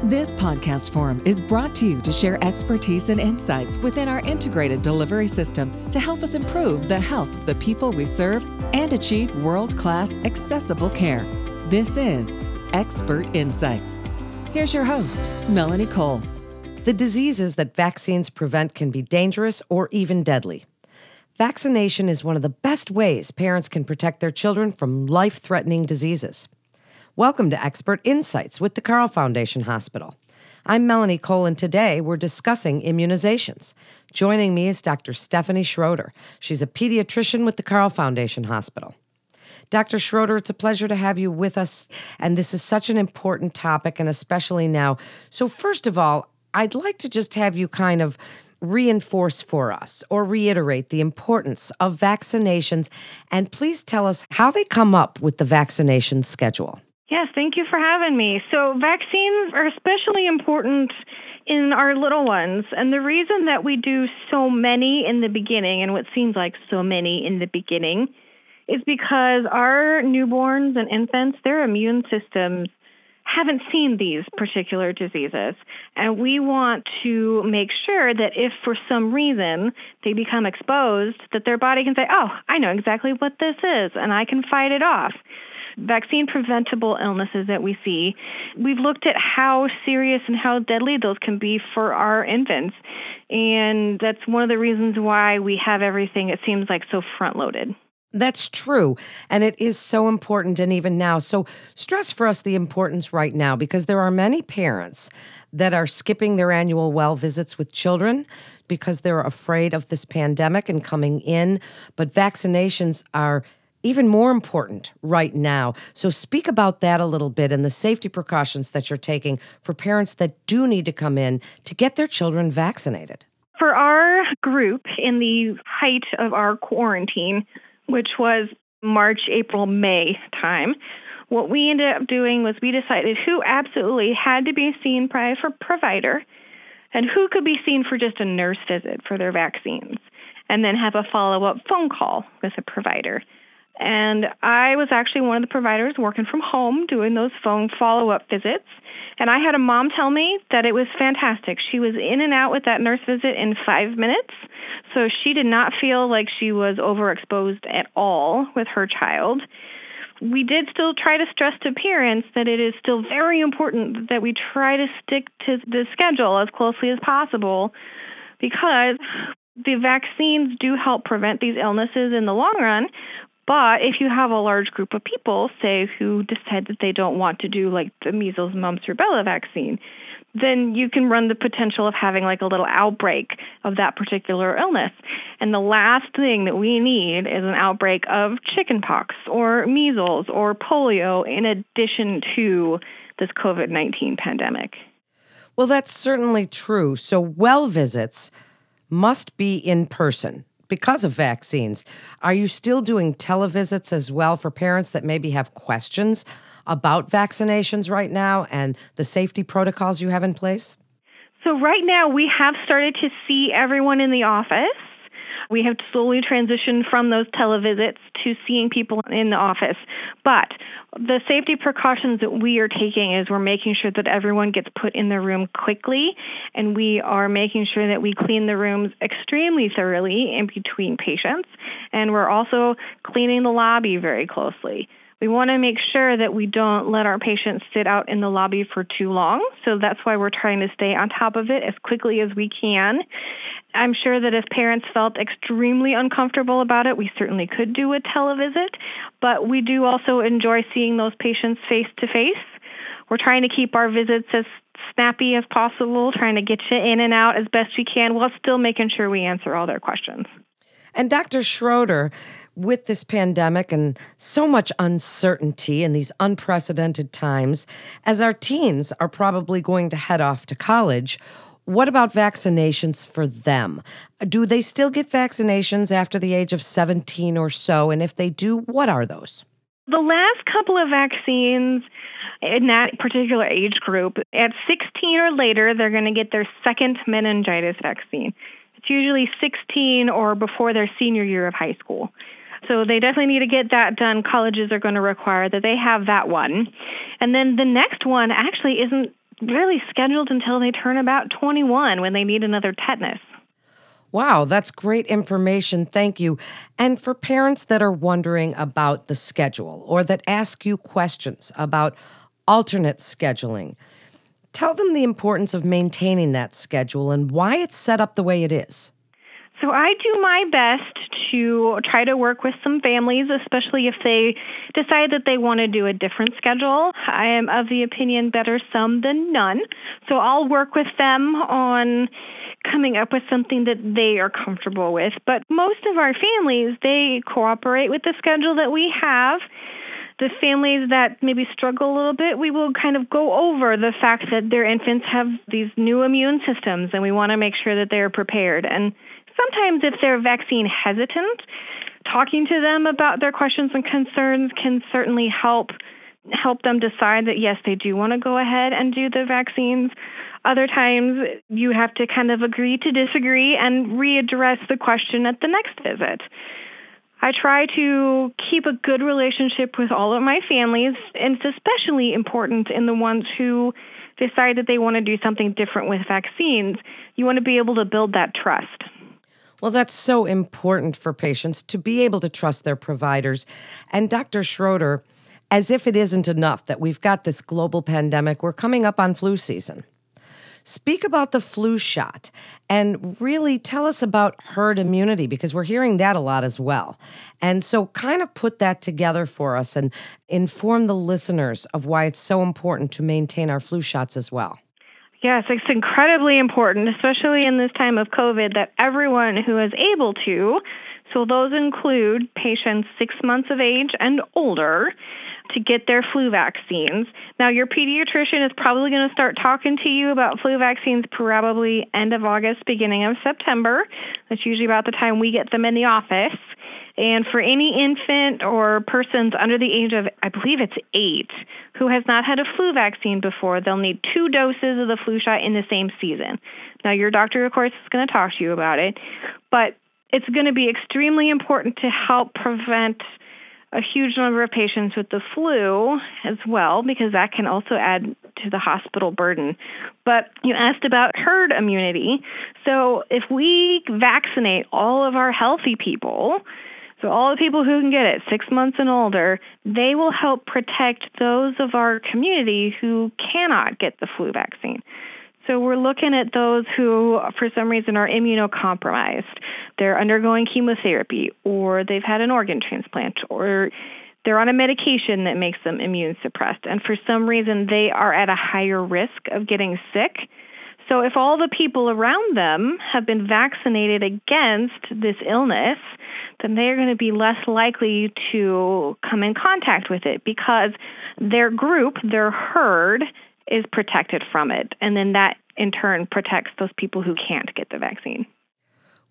This podcast forum is brought to you to share expertise and insights within our integrated delivery system to help us improve the health of the people we serve and achieve world class accessible care. This is Expert Insights. Here's your host, Melanie Cole. The diseases that vaccines prevent can be dangerous or even deadly. Vaccination is one of the best ways parents can protect their children from life threatening diseases. Welcome to Expert Insights with the Carle Foundation Hospital. I'm Melanie Cole, and today we're discussing immunizations. Joining me is Dr. Stephanie Schroeder. She's a pediatrician with the Carle Foundation Hospital. Dr. Schroeder, it's a pleasure to have you with us, and this is such an important topic, and especially now. So, first of all, I'd like to just have you kind of reinforce for us or reiterate the importance of vaccinations, and please tell us how they come up with the vaccination schedule. Yes, thank you for having me. So, vaccines are especially important in our little ones. And the reason that we do so many in the beginning, and what seems like so many in the beginning, is because our newborns and infants, their immune systems haven't seen these particular diseases. And we want to make sure that if for some reason they become exposed, that their body can say, oh, I know exactly what this is, and I can fight it off vaccine preventable illnesses that we see, we've looked at how serious and how deadly those can be for our infants. And that's one of the reasons why we have everything, it seems like, so front loaded. That's true. And it is so important, and even now. So, stress for us the importance right now because there are many parents that are skipping their annual well visits with children because they're afraid of this pandemic and coming in. But vaccinations are even more important right now. So, speak about that a little bit and the safety precautions that you're taking for parents that do need to come in to get their children vaccinated. For our group, in the height of our quarantine, which was March, April, May time, what we ended up doing was we decided who absolutely had to be seen by a provider and who could be seen for just a nurse visit for their vaccines, and then have a follow up phone call with a provider. And I was actually one of the providers working from home doing those phone follow up visits. And I had a mom tell me that it was fantastic. She was in and out with that nurse visit in five minutes. So she did not feel like she was overexposed at all with her child. We did still try to stress to parents that it is still very important that we try to stick to the schedule as closely as possible because the vaccines do help prevent these illnesses in the long run, but if you have a large group of people, say, who decide that they don't want to do like the measles, mumps, rubella vaccine, then you can run the potential of having like a little outbreak of that particular illness. And the last thing that we need is an outbreak of chickenpox or measles or polio in addition to this COVID 19 pandemic. Well, that's certainly true. So, well visits must be in person because of vaccines. Are you still doing televisits as well for parents that maybe have questions about vaccinations right now and the safety protocols you have in place? So, right now, we have started to see everyone in the office. We have slowly transitioned from those televisits to seeing people in the office. But the safety precautions that we are taking is we're making sure that everyone gets put in their room quickly, and we are making sure that we clean the rooms extremely thoroughly in between patients. And we're also cleaning the lobby very closely. We want to make sure that we don't let our patients sit out in the lobby for too long. So that's why we're trying to stay on top of it as quickly as we can. I'm sure that if parents felt extremely uncomfortable about it, we certainly could do a televisit, but we do also enjoy seeing those patients face to face. We're trying to keep our visits as snappy as possible, trying to get you in and out as best we can while still making sure we answer all their questions. And Dr. Schroeder, with this pandemic and so much uncertainty in these unprecedented times, as our teens are probably going to head off to college, What about vaccinations for them? Do they still get vaccinations after the age of 17 or so? And if they do, what are those? The last couple of vaccines in that particular age group, at 16 or later, they're going to get their second meningitis vaccine. It's usually 16 or before their senior year of high school. So they definitely need to get that done. Colleges are going to require that they have that one. And then the next one actually isn't really scheduled until they turn about 21 when they need another tetanus. Wow, that's great information. Thank you. And for parents that are wondering about the schedule or that ask you questions about alternate scheduling, tell them the importance of maintaining that schedule and why it's set up the way it is. So I do my best to try to work with some families, especially if they decide that they want to do a different schedule. I am of the opinion better some than none. So I'll work with them on coming up with something that they are comfortable with. But most of our families, they cooperate with the schedule that we have the families that maybe struggle a little bit, we will kind of go over the fact that their infants have these new immune systems and we want to make sure that they're prepared. And sometimes if they're vaccine hesitant, talking to them about their questions and concerns can certainly help help them decide that yes, they do want to go ahead and do the vaccines. Other times you have to kind of agree to disagree and readdress the question at the next visit. I try to keep a good relationship with all of my families, and it's especially important in the ones who decide that they want to do something different with vaccines. You want to be able to build that trust. Well, that's so important for patients to be able to trust their providers. And Dr. Schroeder, as if it isn't enough that we've got this global pandemic, we're coming up on flu season. Speak about the flu shot and really tell us about herd immunity because we're hearing that a lot as well. And so, kind of put that together for us and inform the listeners of why it's so important to maintain our flu shots as well. Yes, it's incredibly important, especially in this time of COVID, that everyone who is able to, so those include patients six months of age and older, to get their flu vaccines. Now, your pediatrician is probably going to start talking to you about flu vaccines probably end of August, beginning of September. That's usually about the time we get them in the office. And for any infant or persons under the age of, I believe it's eight, who has not had a flu vaccine before, they'll need two doses of the flu shot in the same season. Now, your doctor, of course, is going to talk to you about it, but it's going to be extremely important to help prevent a huge number of patients with the flu as well, because that can also add to the hospital burden. But you asked about herd immunity. So if we vaccinate all of our healthy people, so, all the people who can get it, six months and older, they will help protect those of our community who cannot get the flu vaccine. So, we're looking at those who, for some reason, are immunocompromised. They're undergoing chemotherapy, or they've had an organ transplant, or they're on a medication that makes them immune suppressed. And for some reason, they are at a higher risk of getting sick. So, if all the people around them have been vaccinated against this illness, then they are going to be less likely to come in contact with it because their group, their herd, is protected from it. And then that in turn protects those people who can't get the vaccine.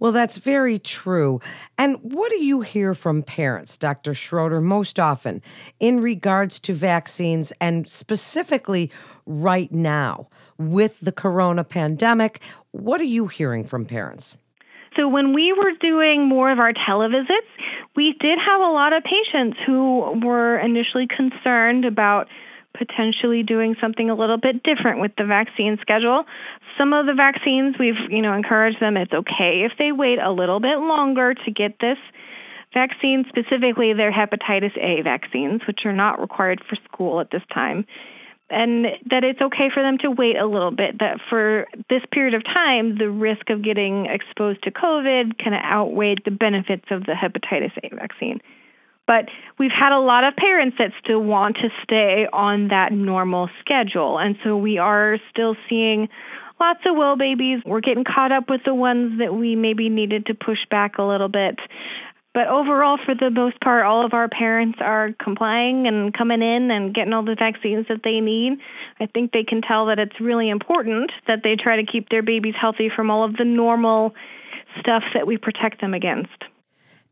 Well, that's very true. And what do you hear from parents, Dr. Schroeder, most often in regards to vaccines and specifically right now with the corona pandemic? What are you hearing from parents? So when we were doing more of our televisits, we did have a lot of patients who were initially concerned about potentially doing something a little bit different with the vaccine schedule. Some of the vaccines we've, you know, encouraged them it's okay if they wait a little bit longer to get this vaccine, specifically their hepatitis A vaccines, which are not required for school at this time and that it's okay for them to wait a little bit. That for this period of time, the risk of getting exposed to COVID kind of outweighed the benefits of the hepatitis A vaccine. But we've had a lot of parents that still want to stay on that normal schedule. And so we are still seeing lots of well babies. We're getting caught up with the ones that we maybe needed to push back a little bit But overall, for the most part, all of our parents are complying and coming in and getting all the vaccines that they need. I think they can tell that it's really important that they try to keep their babies healthy from all of the normal stuff that we protect them against.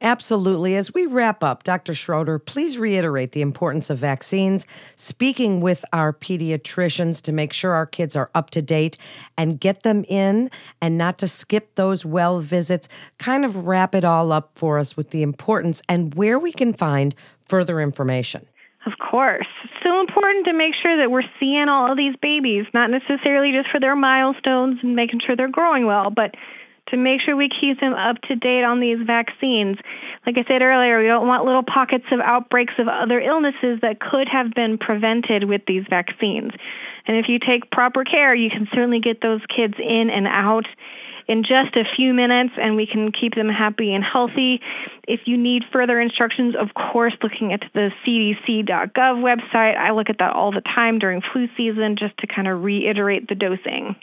Absolutely. As we wrap up, Dr. Schroeder, please reiterate the importance of vaccines, speaking with our pediatricians to make sure our kids are up to date and get them in and not to skip those well visits. Kind of wrap it all up for us with the importance and where we can find further information. Of course. It's so important to make sure that we're seeing all of these babies, not necessarily just for their milestones and making sure they're growing well, but to make sure we keep them up to date on these vaccines. Like I said earlier, we don't want little pockets of outbreaks of other illnesses that could have been prevented with these vaccines. And if you take proper care, you can certainly get those kids in and out in just a few minutes and we can keep them happy and healthy. If you need further instructions, of course, looking at the cdc.gov website. I look at that all the time during flu season just to kind of reiterate the dosing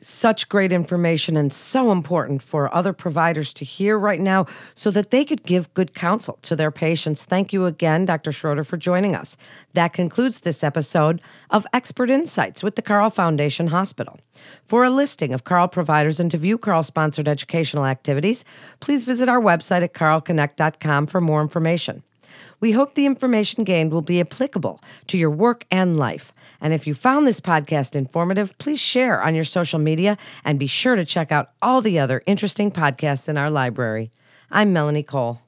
such great information and so important for other providers to hear right now so that they could give good counsel to their patients. Thank you again, Dr. Schroeder, for joining us. That concludes this episode of Expert Insights with the Carle Foundation Hospital. For a listing of Carle providers and to view Carle sponsored educational activities, please visit our website at carlconnect.com for more information. We hope the information gained will be applicable to your work and life. And if you found this podcast informative, please share on your social media and be sure to check out all the other interesting podcasts in our library. I'm Melanie Cole.